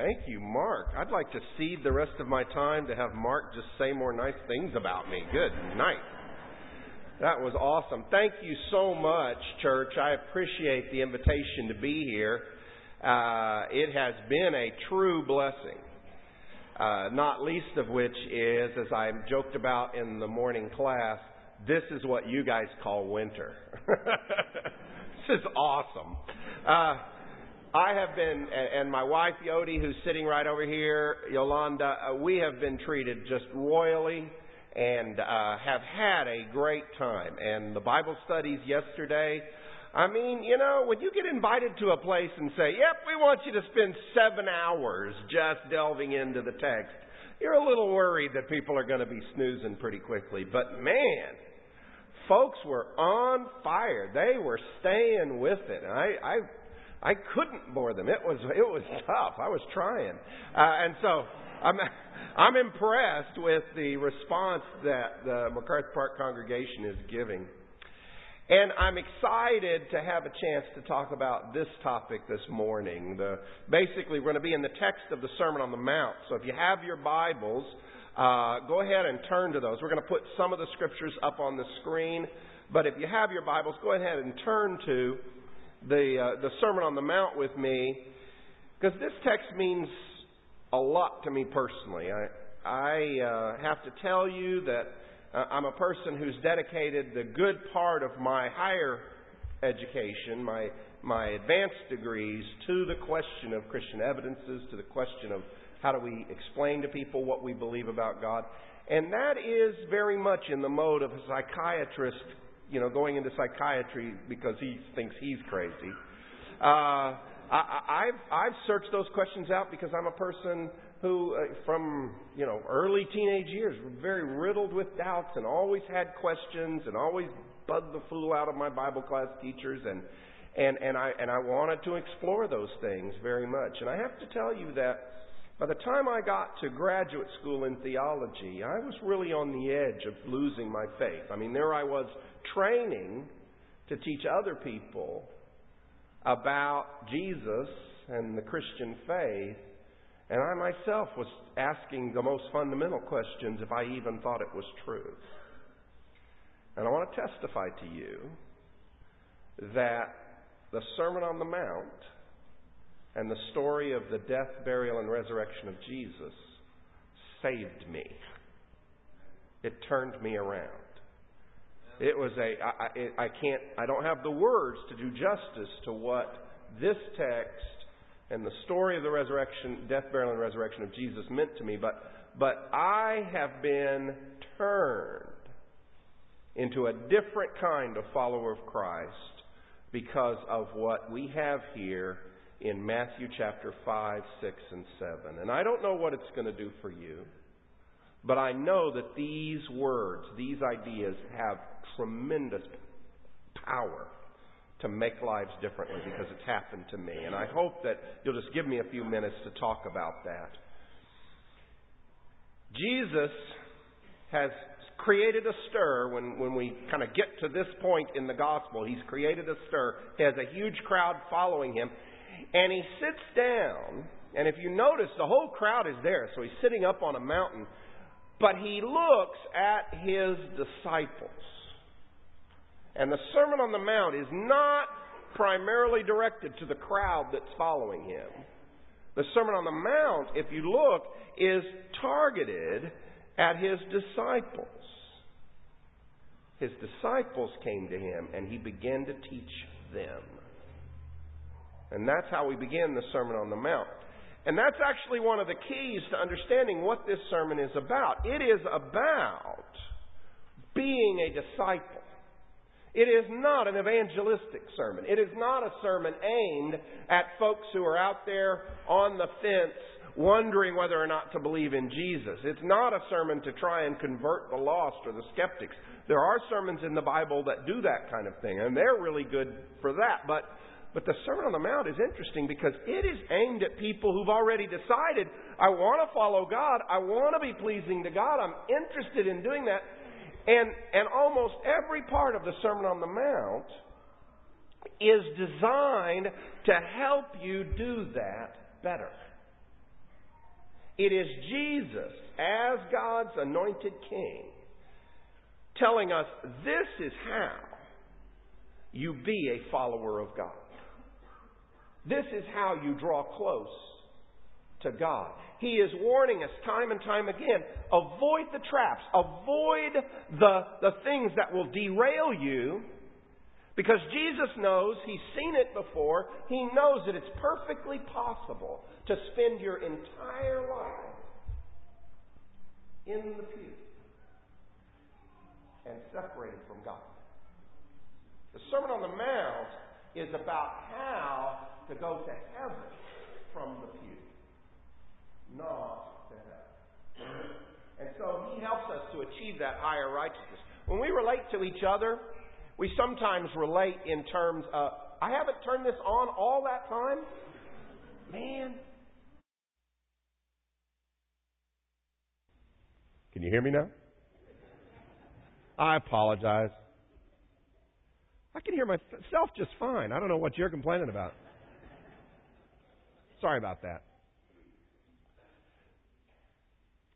Thank you, Mark. I'd like to cede the rest of my time to have Mark just say more nice things about me. Good night. That was awesome. Thank you so much, church. I appreciate the invitation to be here. Uh, it has been a true blessing. Uh, not least of which is, as I joked about in the morning class, this is what you guys call winter. this is awesome. Uh, I have been, and my wife Yodi, who's sitting right over here, Yolanda, uh, we have been treated just royally and uh, have had a great time. And the Bible studies yesterday, I mean, you know, when you get invited to a place and say, yep, we want you to spend seven hours just delving into the text, you're a little worried that people are going to be snoozing pretty quickly. But man, folks were on fire. They were staying with it. And I, I I couldn't bore them. It was it was tough. I was trying, uh, and so I'm I'm impressed with the response that the MacArthur Park congregation is giving, and I'm excited to have a chance to talk about this topic this morning. The basically we're going to be in the text of the Sermon on the Mount. So if you have your Bibles, uh, go ahead and turn to those. We're going to put some of the scriptures up on the screen, but if you have your Bibles, go ahead and turn to the, uh, the Sermon on the Mount with me because this text means a lot to me personally. I, I uh, have to tell you that uh, I'm a person who's dedicated the good part of my higher education, my, my advanced degrees, to the question of Christian evidences, to the question of how do we explain to people what we believe about God. And that is very much in the mode of a psychiatrist you know, going into psychiatry because he thinks he's crazy. Uh, I, I've I've searched those questions out because I'm a person who, uh, from you know early teenage years, very riddled with doubts and always had questions and always bugged the fool out of my Bible class teachers and and and I and I wanted to explore those things very much. And I have to tell you that by the time I got to graduate school in theology, I was really on the edge of losing my faith. I mean, there I was training to teach other people about Jesus and the Christian faith, and I myself was asking the most fundamental questions if I even thought it was true. And I want to testify to you that the Sermon on the Mount and the story of the death, burial, and resurrection of Jesus saved me. It turned me around. It was a, I, I can't, I don't have the words to do justice to what this text and the story of the resurrection, death, burial, and resurrection of Jesus meant to me, but, but I have been turned into a different kind of follower of Christ because of what we have here in Matthew chapter 5, 6, and 7. And I don't know what it's going to do for you, but I know that these words, these ideas have tremendous power to make lives differently because it's happened to me. And I hope that you'll just give me a few minutes to talk about that. Jesus has created a stir when, when we kind of get to this point in the gospel. He's created a stir. He has a huge crowd following him. And he sits down, and if you notice, the whole crowd is there. So he's sitting up on a mountain, but he looks at his disciples. And the Sermon on the Mount is not primarily directed to the crowd that's following him. The Sermon on the Mount, if you look, is targeted at his disciples. His disciples came to him and he began to teach them. And that's how we begin the Sermon on the Mount. And that's actually one of the keys to understanding what this sermon is about. It is about being a disciple. It is not an evangelistic sermon. It is not a sermon aimed at folks who are out there on the fence wondering whether or not to believe in Jesus. It's not a sermon to try and convert the lost or the skeptics. There are sermons in the Bible that do that kind of thing, and they're really good for that. But but the Sermon on the Mount is interesting because it is aimed at people who've already decided, I want to follow God. I want to be pleasing to God. I'm interested in doing that. And, and almost every part of the Sermon on the Mount is designed to help you do that better. It is Jesus, as God's anointed king, telling us this is how you be a follower of God. This is how you draw close to God. He is warning us time and time again avoid the traps, avoid the, the things that will derail you. Because Jesus knows, He's seen it before, He knows that it's perfectly possible to spend your entire life in the pew and separated from God. The Sermon on the Mount is about how to go to heaven from the pew, not to hell. And so he helps us to achieve that higher righteousness. When we relate to each other, we sometimes relate in terms of, I haven't turned this on all that time. Man. Can you hear me now? I apologize. I can hear myself just fine. I don't know what you're complaining about. Sorry about that.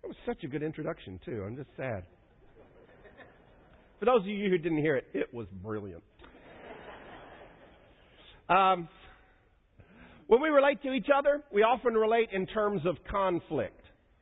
It was such a good introduction, too. I'm just sad. For those of you who didn't hear it, it was brilliant. Um, when we relate to each other, we often relate in terms of conflict.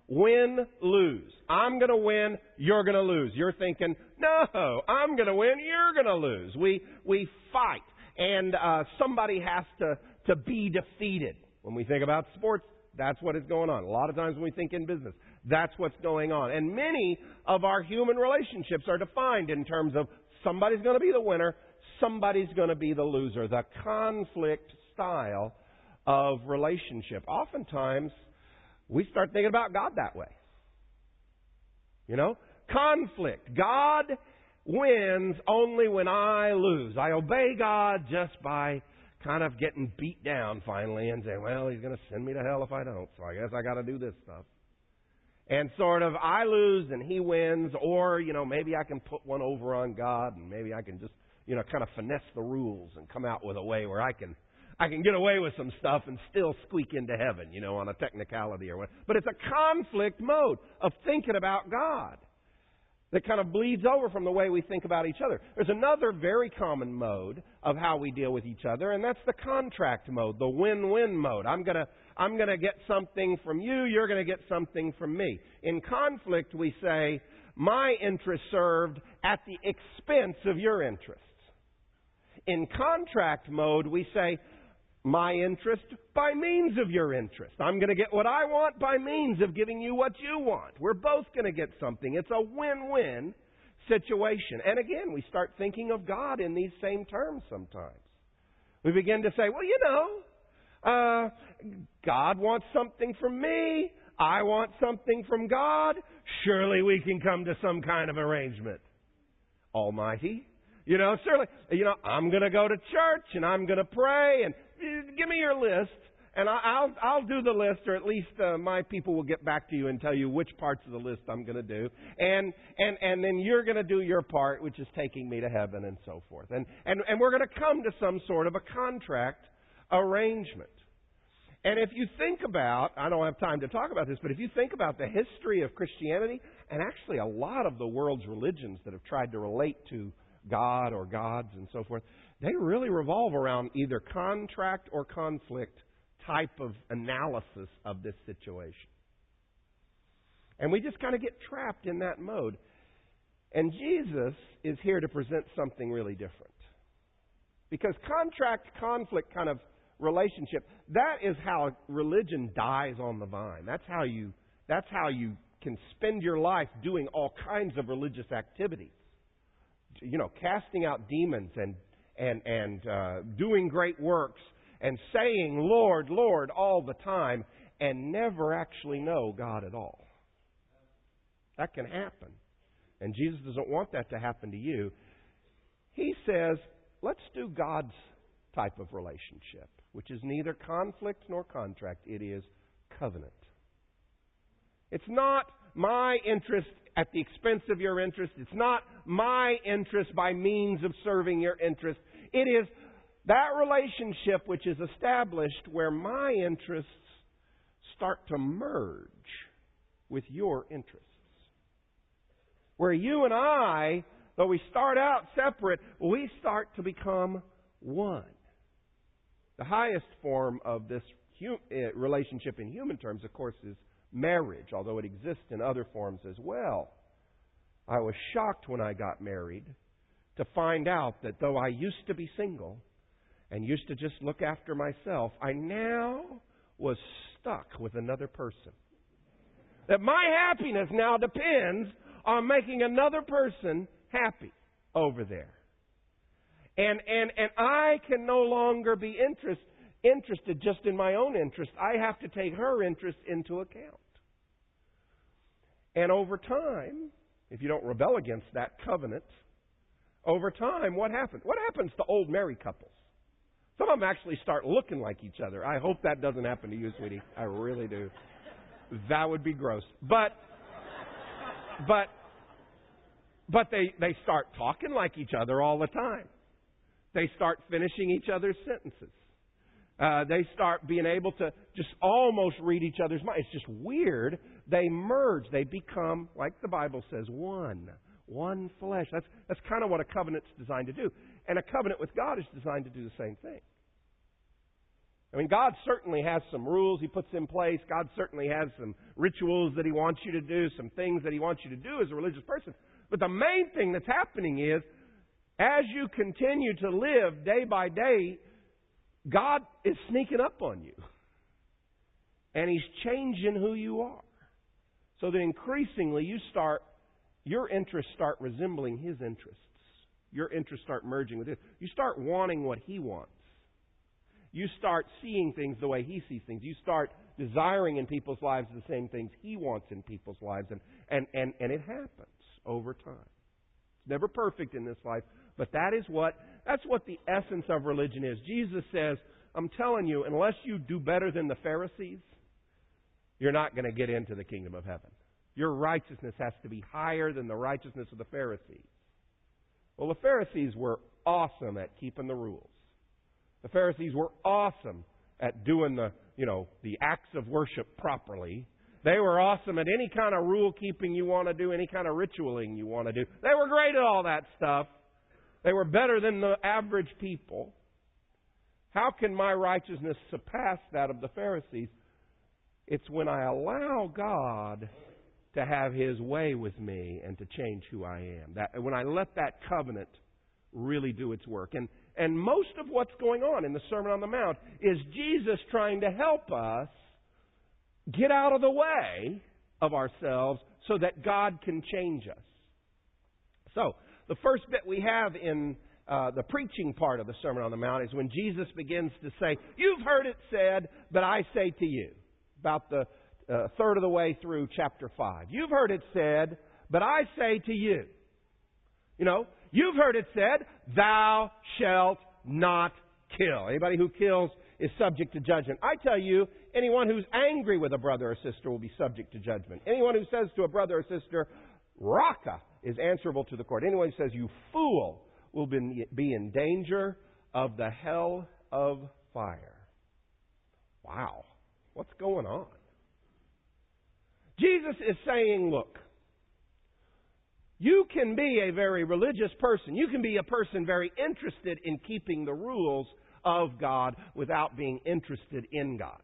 Win, lose. I'm going to win, you're going to lose. You're thinking, no, I'm going to win, you're going to lose. We, we fight, and uh, somebody has to, to be defeated. When we think about sports, that's what is going on. A lot of times when we think in business, that's what's going on. And many of our human relationships are defined in terms of somebody's going to be the winner, somebody's going to be the loser. The conflict style of relationship. Oftentimes, we start thinking about God that way. You know? Conflict. God wins only when I lose. I obey God just by kind of getting beat down finally and saying, well, he's going to send me to hell if I don't, so I guess I got to do this stuff. And sort of, I lose and he wins, or, you know, maybe I can put one over on God and maybe I can just, you know, kind of finesse the rules and come out with a way where I can, I can get away with some stuff and still squeak into heaven, you know, on a technicality or what. But it's a conflict mode of thinking about God that kind of bleeds over from the way we think about each other. There's another very common mode of how we deal with each other, and that's the contract mode, the win-win mode. I'm gonna, I'm gonna get something from you, you're gonna get something from me. In conflict, we say, my interest served at the expense of your interests. In contract mode, we say, my interest by means of your interest. I'm going to get what I want by means of giving you what you want. We're both going to get something. It's a win win situation. And again, we start thinking of God in these same terms sometimes. We begin to say, well, you know, uh, God wants something from me. I want something from God. Surely we can come to some kind of arrangement. Almighty. You know, certainly, you know, I'm going to go to church and I'm going to pray and give me your list, and I'll I'll do the list, or at least uh, my people will get back to you and tell you which parts of the list I'm going to do, and and and then you're going to do your part, which is taking me to heaven and so forth, and and and we're going to come to some sort of a contract arrangement. And if you think about, I don't have time to talk about this, but if you think about the history of Christianity, and actually a lot of the world's religions that have tried to relate to God or gods and so forth, they really revolve around either contract or conflict type of analysis of this situation. And we just kind of get trapped in that mode. And Jesus is here to present something really different. Because contract conflict kind of relationship, that is how religion dies on the vine. That's how you that's how you can spend your life doing all kinds of religious activities. You know, casting out demons and and, and uh, doing great works and saying, Lord, Lord, all the time, and never actually know God at all. That can happen. And Jesus doesn't want that to happen to you. He says, let's do God's type of relationship, which is neither conflict nor contract, it is covenant. It's not my interest at the expense of your interest. It's not my interest by means of serving your interest. It is that relationship which is established where my interests start to merge with your interests. Where you and I, though we start out separate, we start to become one. The highest form of this eh, relationship in human terms, of course, is marriage, although it exists in other forms as well. I was shocked when I got married to find out that though I used to be single and used to just look after myself, I now was stuck with another person. That my happiness now depends on making another person happy over there. And, and, and I can no longer be interest, interested just in my own interest. I have to take her interest into account. And over time, if you don't rebel against that covenant, over time, what happens? What happens to old married couples? Some of them actually start looking like each other. I hope that doesn't happen to you, sweetie. I really do. That would be gross. But, but, but they, they start talking like each other all the time. They start finishing each other's sentences. Uh, they start being able to just almost read each other's mind. It's just weird. They merge. They become, like the Bible says, one. One flesh. That's, that's kind of what a covenant's designed to do. And a covenant with God is designed to do the same thing. I mean, God certainly has some rules He puts in place. God certainly has some rituals that He wants you to do, some things that He wants you to do as a religious person. But the main thing that's happening is, as you continue to live day by day, God is sneaking up on you. And He's changing who you are. So that increasingly you start, your interests start resembling His interests. Your interests start merging with His. You start wanting what He wants. You start seeing things the way He sees things. You start desiring in people's lives the same things He wants in people's lives. And, and, and, and it happens over time. It's never perfect in this life, but that is what that's what the essence of religion is. Jesus says, I'm telling you, unless you do better than the Pharisees, you're not going to get into the kingdom of heaven. Your righteousness has to be higher than the righteousness of the Pharisees. Well, the Pharisees were awesome at keeping the rules. The Pharisees were awesome at doing the, you know, the acts of worship properly. They were awesome at any kind of rule keeping you want to do, any kind of ritualing you want to do. They were great at all that stuff. They were better than the average people. How can my righteousness surpass that of the Pharisees? It's when I allow God to have His way with me and to change who I am. That when I let that covenant really do its work. And and most of what's going on in the Sermon on the Mount is Jesus trying to help us get out of the way of ourselves so that God can change us. So, the first bit we have in uh, the preaching part of the Sermon on the Mount is when Jesus begins to say, You've heard it said, but I say to you. About the uh, third of the way through chapter 5. You've heard it said, but I say to you. You know, you've heard it said, Thou shalt not kill. Anybody who kills is subject to judgment. I tell you, anyone who's angry with a brother or sister will be subject to judgment. Anyone who says to a brother or sister, Raca, is answerable to the court. Anyone who says, You fool, will be, in danger of the hell of fire. Wow. What's going on? Jesus is saying, Look, you can be a very religious person. You can be a person very interested in keeping the rules of God without being interested in God.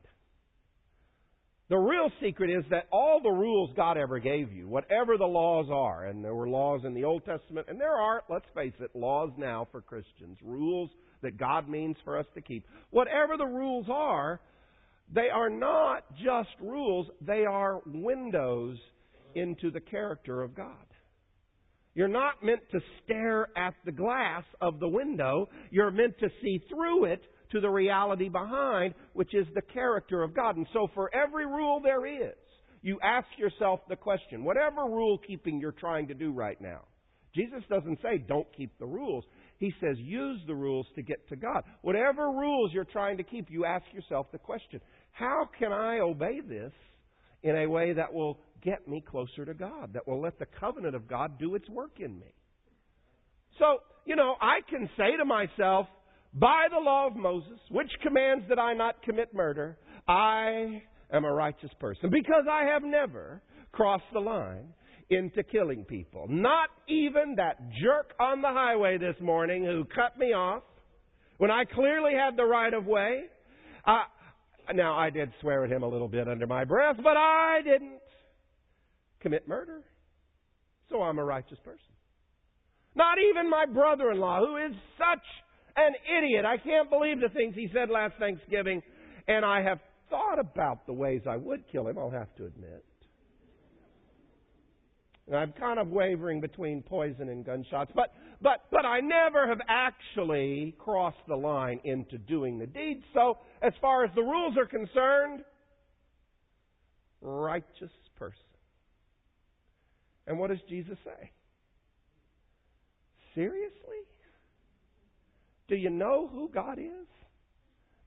The real secret is that all the rules God ever gave you, whatever the laws are, and there were laws in the Old Testament, and there are, let's face it, laws now for Christians, rules that God means for us to keep. Whatever the rules are, they are not just rules, they are windows into the character of God. You're not meant to stare at the glass of the window. You're meant to see through it to the reality behind, which is the character of God. And so for every rule there is, you ask yourself the question, whatever rule keeping you're trying to do right now, Jesus doesn't say don't keep the rules. He says use the rules to get to God. Whatever rules you're trying to keep, you ask yourself the question, how can I obey this in a way that will get me closer to God, that will let the covenant of God do its work in me? So, you know, I can say to myself, by the law of Moses, which commands that I not commit murder, I am a righteous person because I have never crossed the line into killing people. Not even that jerk on the highway this morning who cut me off when I clearly had the right of way. Uh, now, I did swear at him a little bit under my breath, but I didn't commit murder. So I'm a righteous person. Not even my brother in law, who is such an idiot. I can't believe the things he said last Thanksgiving. And I have thought about the ways I would kill him, I'll have to admit. And I'm kind of wavering between poison and gunshots, but but but I never have actually crossed the line into doing the deed. So as far as the rules are concerned, righteous person. And what does Jesus say? Seriously? Do you know who God is?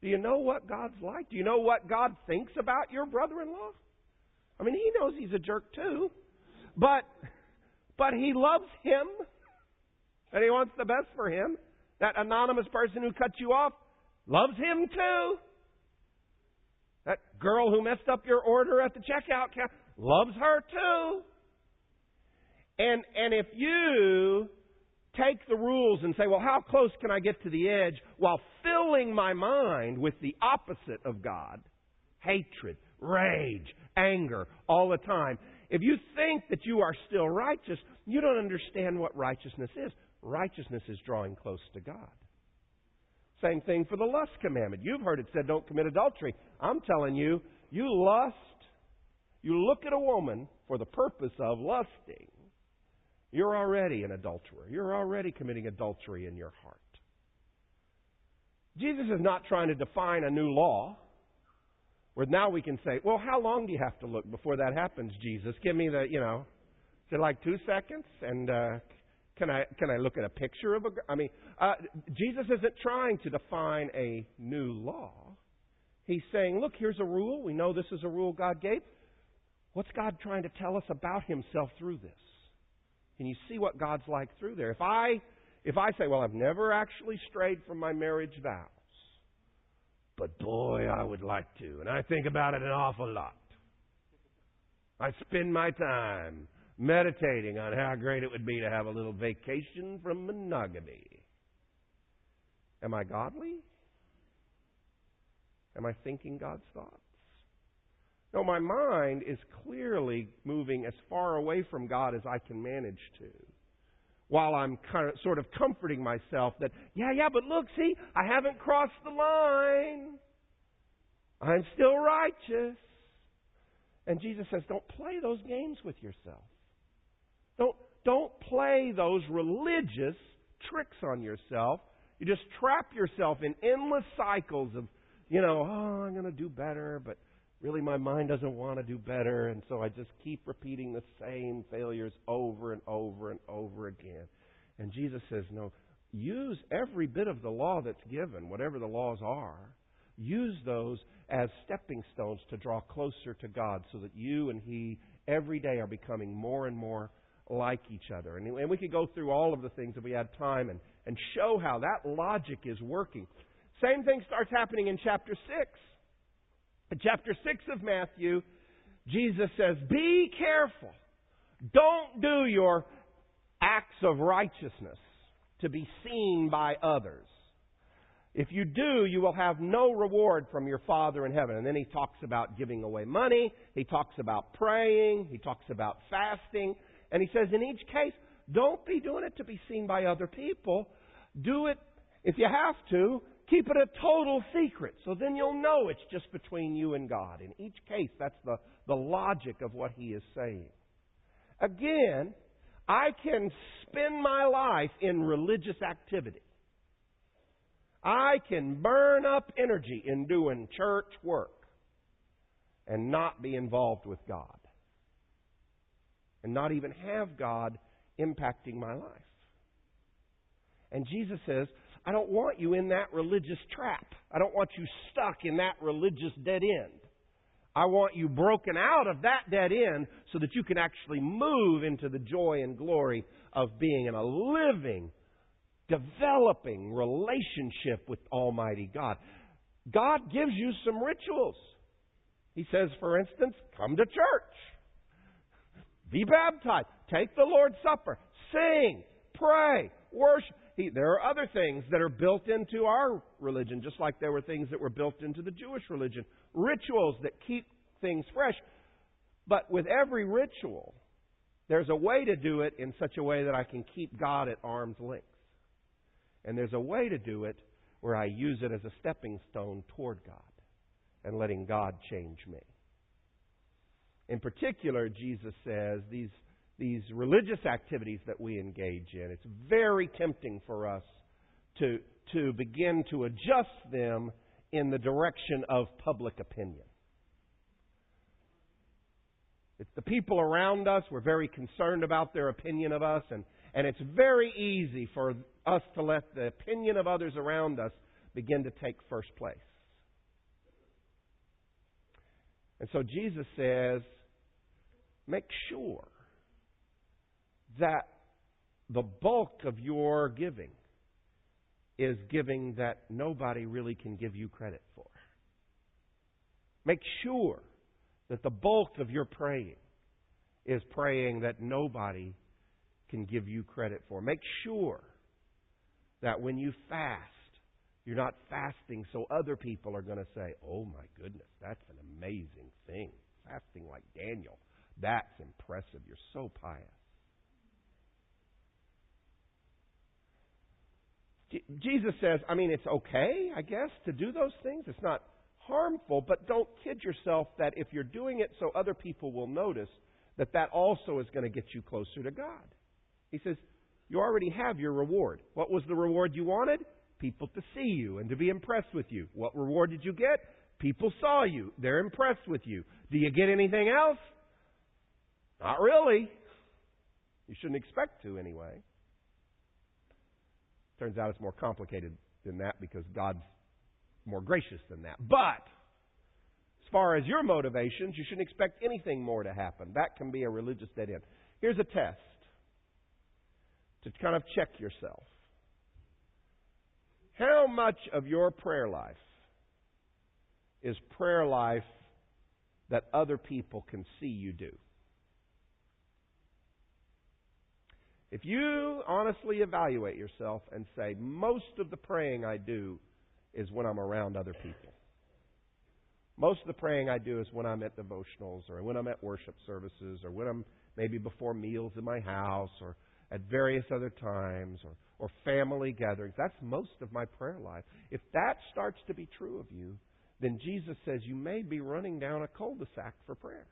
Do you know what God's like? Do you know what God thinks about your brother in law? I mean, he knows he's a jerk too. But but he loves him and he wants the best for him. That anonymous person who cut you off loves him too. That girl who messed up your order at the checkout loves her too. And and if you take the rules and say, well, how close can I get to the edge while filling my mind with the opposite of God? Hatred, rage, anger all the time. If you think that you are still righteous, you don't understand what righteousness is. Righteousness is drawing close to God. Same thing for the lust commandment. You've heard it said, don't commit adultery. I'm telling you, you lust, you look at a woman for the purpose of lusting, you're already an adulterer. You're already committing adultery in your heart. Jesus is not trying to define a new law where now we can say, well, how long do you have to look before that happens, Jesus? Give me the, you know, is it like two seconds? And uh, can I can I look at a picture of a? I mean, uh, Jesus isn't trying to define a new law. He's saying, look, here's a rule. We know this is a rule God gave. What's God trying to tell us about Himself through this? Can you see what God's like through there? If I if I say, well, I've never actually strayed from my marriage vows, but boy, I would like to, and I think about it an awful lot. I spend my time meditating on how great it would be to have a little vacation from monogamy. Am I godly? Am I thinking God's thoughts? No, my mind is clearly moving as far away from God as I can manage to. While I'm kind of, sort of comforting myself that, yeah, yeah, but look, see, I haven't crossed the line. I'm still righteous. And Jesus says, don't play those games with yourself. Don't, don't play those religious tricks on yourself. You just trap yourself in endless cycles of, you know, oh, I'm going to do better, but really my mind doesn't want to do better, and so I just keep repeating the same failures over and over and over again. And Jesus says, no, use every bit of the law that's given, whatever the laws are, use those as stepping stones to draw closer to God so that you and He every day are becoming more and more like each other. And, we could go through all of the things if we had time and, and show how that logic is working. Same thing starts happening in chapter 6. In chapter 6 of Matthew, Jesus says, Be careful. Don't do your acts of righteousness to be seen by others. If you do, you will have no reward from your Father in heaven. And then he talks about giving away money. He talks about praying. He talks about fasting. And he says, in each case, don't be doing it to be seen by other people. Do it, if you have to, keep it a total secret. So then you'll know it's just between you and God. In each case, that's the, the logic of what he is saying. Again, I can spend my life in religious activity. I can burn up energy in doing church work and not be involved with God and not even have God impacting my life. And Jesus says, I don't want you in that religious trap. I don't want you stuck in that religious dead end. I want you broken out of that dead end so that you can actually move into the joy and glory of being in a living, developing relationship with Almighty God. God gives you some rituals. He says, for instance, come to church. Be baptized. Take the Lord's Supper. Sing. Pray. Worship. He, there are other things that are built into our religion, just like there were things that were built into the Jewish religion. Rituals that keep things fresh. But with every ritual, there's a way to do it in such a way that I can keep God at arm's length. And there's a way to do it where I use it as a stepping stone toward God and letting God change me. In particular, Jesus says these, these religious activities that we engage in, it's very tempting for us to, to begin to adjust them in the direction of public opinion. It's the people around us. We're very concerned about their opinion of us, and, and it's very easy for us to let the opinion of others around us begin to take first place. And so Jesus says, make sure that the bulk of your giving is giving that nobody really can give you credit for. Make sure that the bulk of your praying is praying that nobody can give you credit for. Make sure that when you fast, you're not fasting so other people are going to say, oh my goodness, that's an amazing thing. Fasting like Daniel. That's impressive. You're so pious. Jesus says, I mean, it's okay, I guess, to do those things. It's not harmful, but don't kid yourself that if you're doing it so other people will notice, that that also is going to get you closer to God. He says, you already have your reward. What was the reward you wanted? People to see you and to be impressed with you. What reward did you get? People saw you. They're impressed with you. Do you get anything else? Not really. You shouldn't expect to, anyway. Turns out it's more complicated than that because God's more gracious than that. Mm-hmm. But as far as your motivations, you shouldn't expect anything more to happen. That can be a religious dead end. Here's a test to kind of check yourself. How much of your prayer life is prayer life that other people can see you do? If you honestly evaluate yourself and say, most of the praying I do is when I'm around other people. Most of the praying I do is when I'm at devotionals or when I'm at worship services or when I'm maybe before meals in my house or at various other times or, or family gatherings. That's most of my prayer life. If that starts to be true of you, then Jesus says you may be running down a cul de sac for prayer.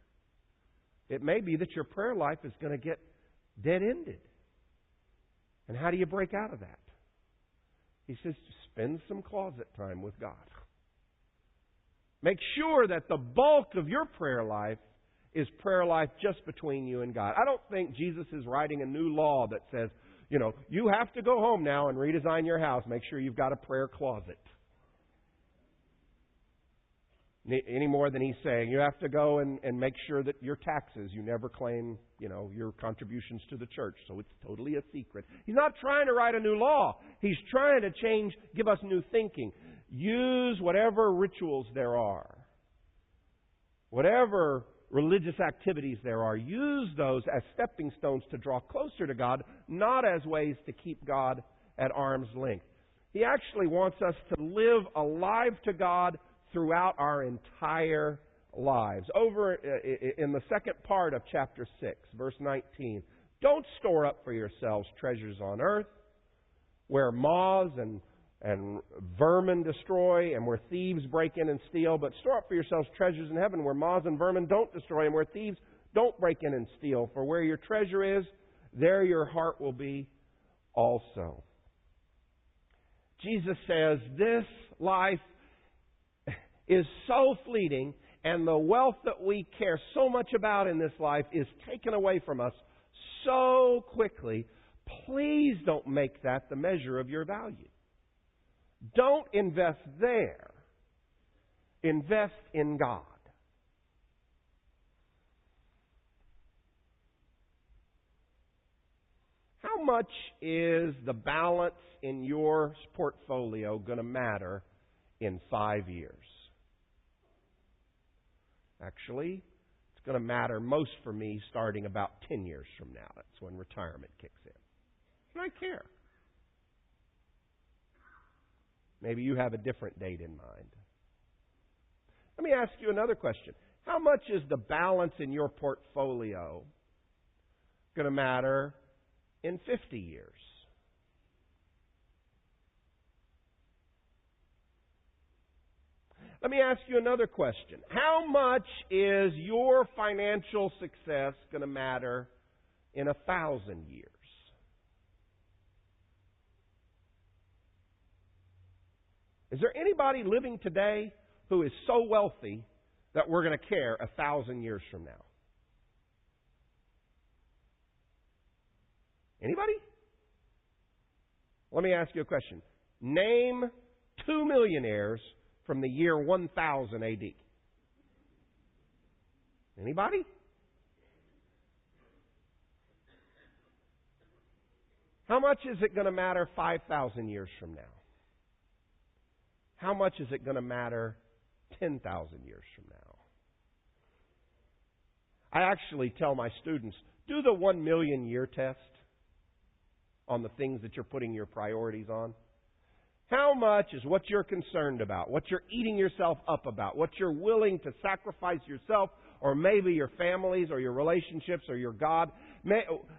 It may be that your prayer life is going to get dead ended. And how do you break out of that? He says, spend some closet time with God. Make sure that the bulk of your prayer life is prayer life just between you and God. I don't think Jesus is writing a new law that says, you know, you have to go home now and redesign your house. Make sure you've got a prayer closet. Any more than he's saying, you have to go and, and make sure that your taxes, you never claim, you know, your contributions to the church. So it's totally a secret. He's not trying to write a new law. He's trying to change, give us new thinking. Use whatever rituals there are. Whatever religious activities there are. Use those as stepping stones to draw closer to God, not as ways to keep God at arm's length. He actually wants us to live alive to God throughout our entire lives. Over uh, in the second part of chapter 6, verse 19, don't store up for yourselves treasures on earth where moths and and vermin destroy, and where thieves break in and steal. But store up for yourselves treasures in heaven where moths and vermin don't destroy, and where thieves don't break in and steal. For where your treasure is, there your heart will be also. Jesus says this life is so fleeting, and the wealth that we care so much about in this life is taken away from us so quickly. Please don't make that the measure of your value. Don't invest there. Invest in God. How much is the balance in your portfolio going to matter in five years? Actually, It's going to matter most for me starting about 10 years from now. That's when retirement kicks in. And I care. Maybe you have a different date in mind. Let me ask you another question. How much is the balance in your portfolio going to matter in 50 years? Let me ask you another question. How much is your financial success going to matter in a thousand years? Is there anybody living today who is so wealthy that we're going to care a thousand years from now? Anybody? Let me ask you a question. Name two millionaires from the year 1000 AD. Anybody? How much is it going to matter 5,000 years from now? How much is it going to matter 10,000 years from now? I actually tell my students do the 1 million year test on the things that you're putting your priorities on. How much is what you're concerned about, what you're eating yourself up about, what you're willing to sacrifice yourself, or maybe your families, or your relationships, or your God?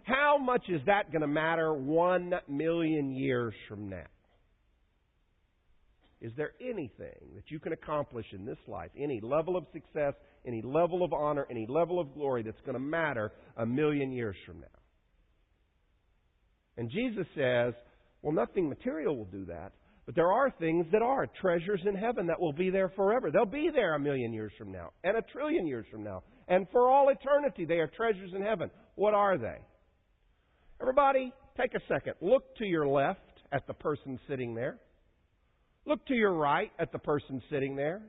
How much is that going to matter one million years from now? Is there anything that you can accomplish in this life, any level of success, any level of honor, any level of glory that's going to matter a million years from now? And Jesus says, well, nothing material will do that. But there are things that are treasures in heaven that will be there forever. They'll be there a million years from now, and a trillion years from now. And for all eternity, they are treasures in heaven. What are they? Everybody, take a second. Look to your left at the person sitting there. Look to your right at the person sitting there.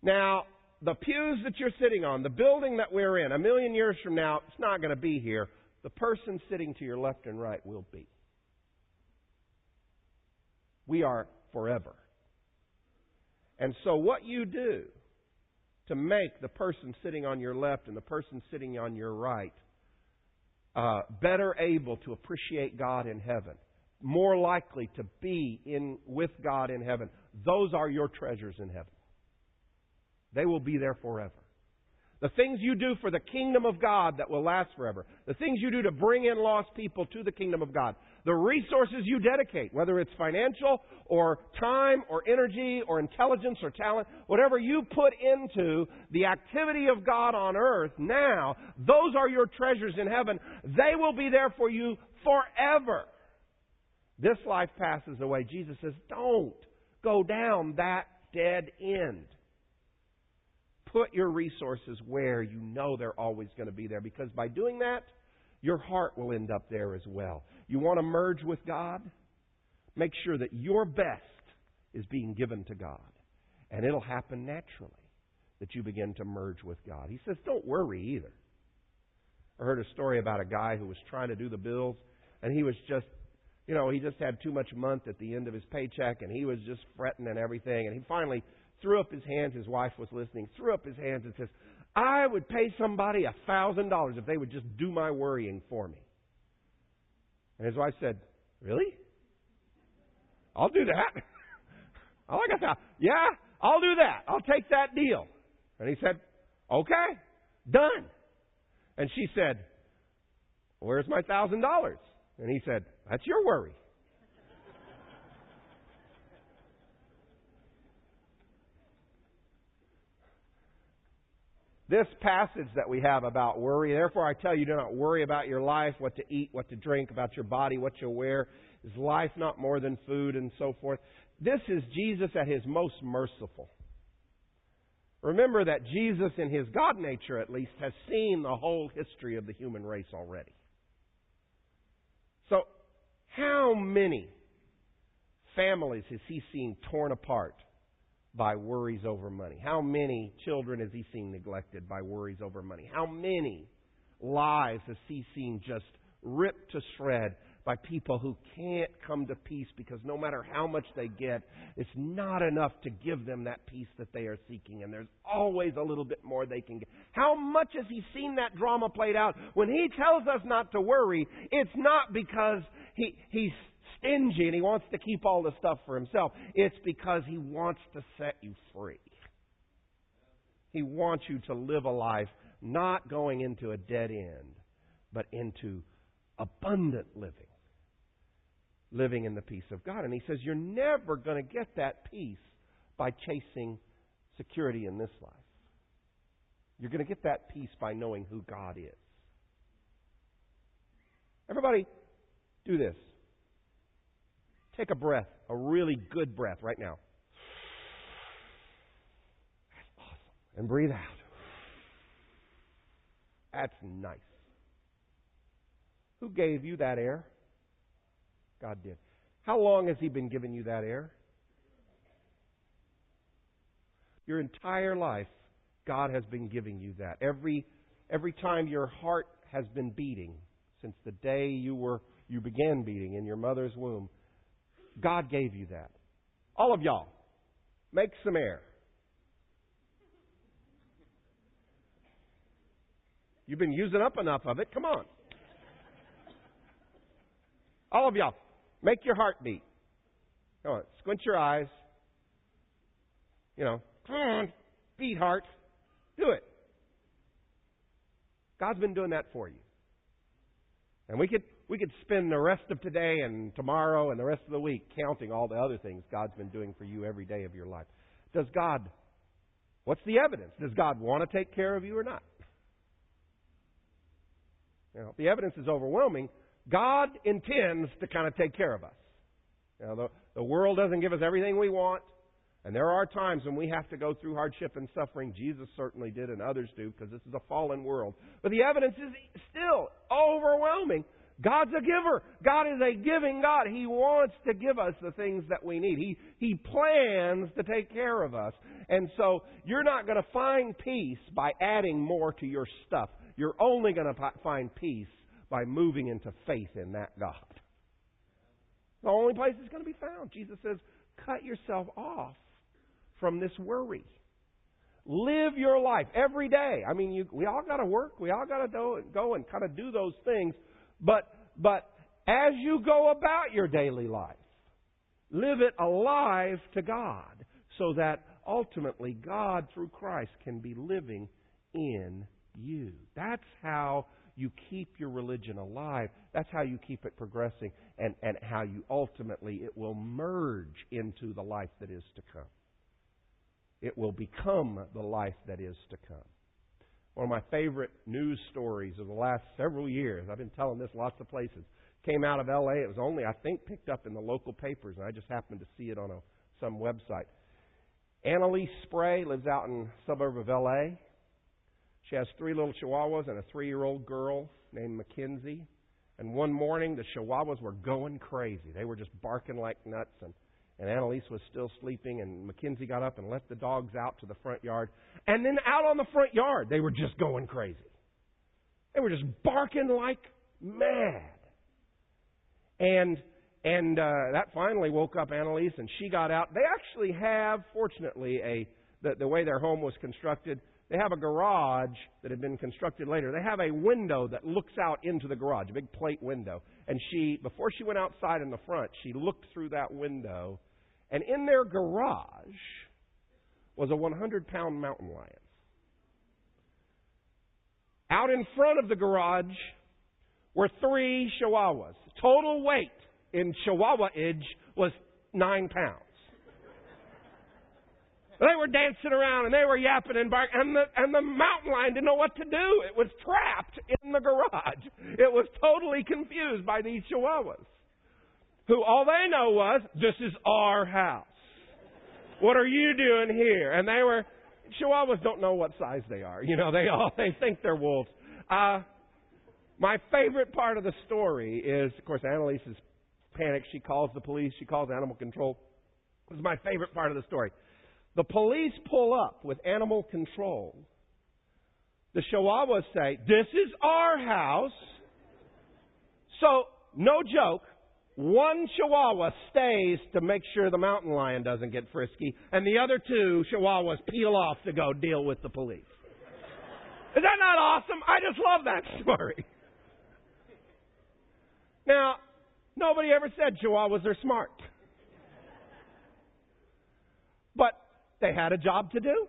Now, the pews that you're sitting on, the building that we're in, a million years from now, it's not going to be here. The person sitting to your left and right will be. We are forever. And so, what you do to make the person sitting on your left and the person sitting on your right uh, better able to appreciate God in heaven, more likely to be in with God in heaven, those are your treasures in heaven. They will be there forever. The things you do for the kingdom of God that will last forever. The things you do to bring in lost people to the kingdom of God. The resources you dedicate, whether it's financial or time or energy or intelligence or talent, whatever you put into the activity of God on earth now, those are your treasures in heaven. They will be there for you forever. This life passes away. Jesus says, don't go down that dead end put your resources where you know they're always going to be there because by doing that, your heart will end up there as well. You want to merge with God? Make sure that your best is being given to God. And it'll happen naturally that you begin to merge with God. He says, don't worry either. I heard a story about a guy who was trying to do the bills, and he was just, you know, he just had too much month at the end of his paycheck, and he was just fretting and everything. And he finally threw up his hands. His wife was listening, threw up his hands and says, I would pay somebody a thousand dollars if they would just do my worrying for me. And his wife said, Really? I'll do that. I like that. Yeah, I'll do that. I'll take that deal. And he said, Okay, done. And she said, Where's my thousand dollars? And he said, That's your worry. This passage that we have about worry. Therefore, I tell you, do not worry about your life, what to eat, what to drink, about your body, what you'll wear. Is life not more than food, and so forth? This is Jesus at his most merciful. Remember that Jesus, in his God nature at least, has seen the whole history of the human race already. So, how many families has he seen torn apart by worries over money? How many children has he seen neglected by worries over money? How many lives has he seen just ripped to shred by people who can't come to peace because no matter how much they get, it's not enough to give them that peace that they are seeking. And there's always a little bit more they can get. How much has he seen that drama played out? When he tells us not to worry, it's not because he, he's stingy and he wants to keep all the stuff for himself. It's because he wants to set you free. He wants you to live a life not going into a dead end, but into abundant living living in the peace of God. And he says, You're never going to get that peace by chasing security in this life. You're going to get that peace by knowing who God is. Everybody, do this. Take a breath, a really good breath right now. That's awesome. And breathe out. That's nice. Who gave you that air? God did. How long has He been giving you that air? Your entire life, God has been giving you that. Every, every time your heart has been beating, since the day you were you began beating in your mother's womb, God gave you that. All of y'all, make some air. You've been using up enough of it. Come on. All of y'all, Make your heart beat. Come on, squint your eyes. You know, come on, beat heart. Do it. God's been doing that for you. And we could we could spend the rest of today and tomorrow and the rest of the week counting all the other things God's been doing for you every day of your life. Does God what's the evidence? Does God want to take care of you or not? Know, the evidence is overwhelming. God intends to kind of take care of us. Know, the, the world doesn't give us everything we want, and there are times when we have to go through hardship and suffering. Jesus certainly did, and others do, because this is a fallen world. But the evidence is still overwhelming. God's a giver. God is a giving God. He wants to give us the things that we need. He, he plans to take care of us. And so you're not going to find peace by adding more to your stuff. You're only going to find peace by moving into faith in that God. The only place it's going to be found. Jesus says, cut yourself off from this worry. Live your life every day. I mean, you, we all got to work. We all got to go and kind of do those things. But, but as you go about your daily life, live it alive to God so that ultimately God, through Christ, can be living in you. That's how you keep your religion alive. That's how you keep it progressing and, and how you ultimately it will merge into the life that is to come. It will become the life that is to come. One of my favorite news stories of the last several years, I've been telling this lots of places, came out of LA. It was only, I think, picked up in the local papers, and I just happened to see it on a, some website. Annalise Spray lives out in suburb of LA. She has three little chihuahuas and a three year old girl named Mackenzie. And one morning, the chihuahuas were going crazy. They were just barking like nuts. And, and Annalise was still sleeping. And Mackenzie got up and let the dogs out to the front yard. And then out on the front yard, they were just going crazy. They were just barking like mad. And and uh, that finally woke up Annalise, and she got out. They actually have, fortunately, a the, the way their home was constructed. They have a garage that had been constructed later. They have a window that looks out into the garage, a big plate window. And she, before she went outside in the front, she looked through that window, and in their garage was a 100 pound mountain lion. Out in front of the garage were three chihuahuas. Total weight in chihuahua age was nine pounds. They were dancing around and they were yapping and barking, and the, and the mountain lion didn't know what to do. It was trapped in the garage. It was totally confused by these chihuahuas, who all they know was, this is our house. What are you doing here? And they were, chihuahuas don't know what size they are. You know, they all, they think they're wolves. Uh, my favorite part of the story is, of course, Annalise is panicked. She calls the police. She calls animal control. This is my favorite part of the story. The police pull up with animal control. The Chihuahuas say, This is our house. So no joke, one chihuahua stays to make sure the mountain lion doesn't get frisky, and the other two chihuahuas peel off to go deal with the police. Is that not awesome? I just love that story. Now, nobody ever said chihuahuas are smart. But they had a job to do,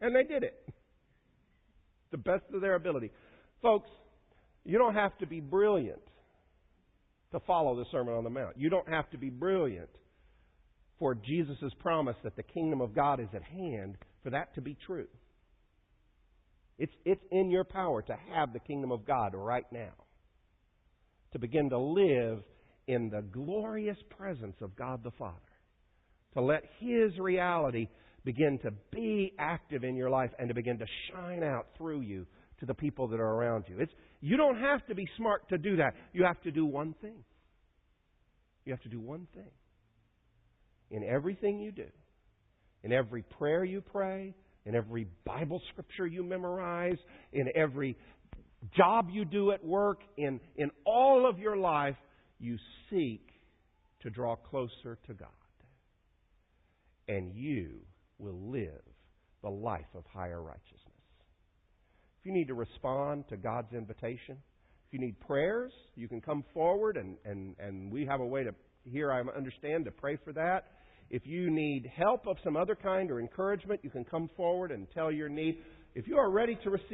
and they did it. The best of their ability. Folks, you don't have to be brilliant to follow the Sermon on the Mount. You don't have to be brilliant for Jesus' promise that the kingdom of God is at hand for that to be true. It's, it's in your power to have the kingdom of God right now. To begin to live in the glorious presence of God the Father. To let His reality begin to be active in your life and to begin to shine out through you to the people that are around you. It's, you don't have to be smart to do that. You have to do one thing. You have to do one thing. In everything you do, in every prayer you pray, in every Bible scripture you memorize, in every job you do at work, in, in all of your life, you seek to draw closer to God. And you will live the life of higher righteousness. If you need to respond to God's invitation, if you need prayers, you can come forward and, and, and we have a way to, here I understand, to pray for that. If you need help of some other kind or encouragement, you can come forward and tell your need. If you are ready to receive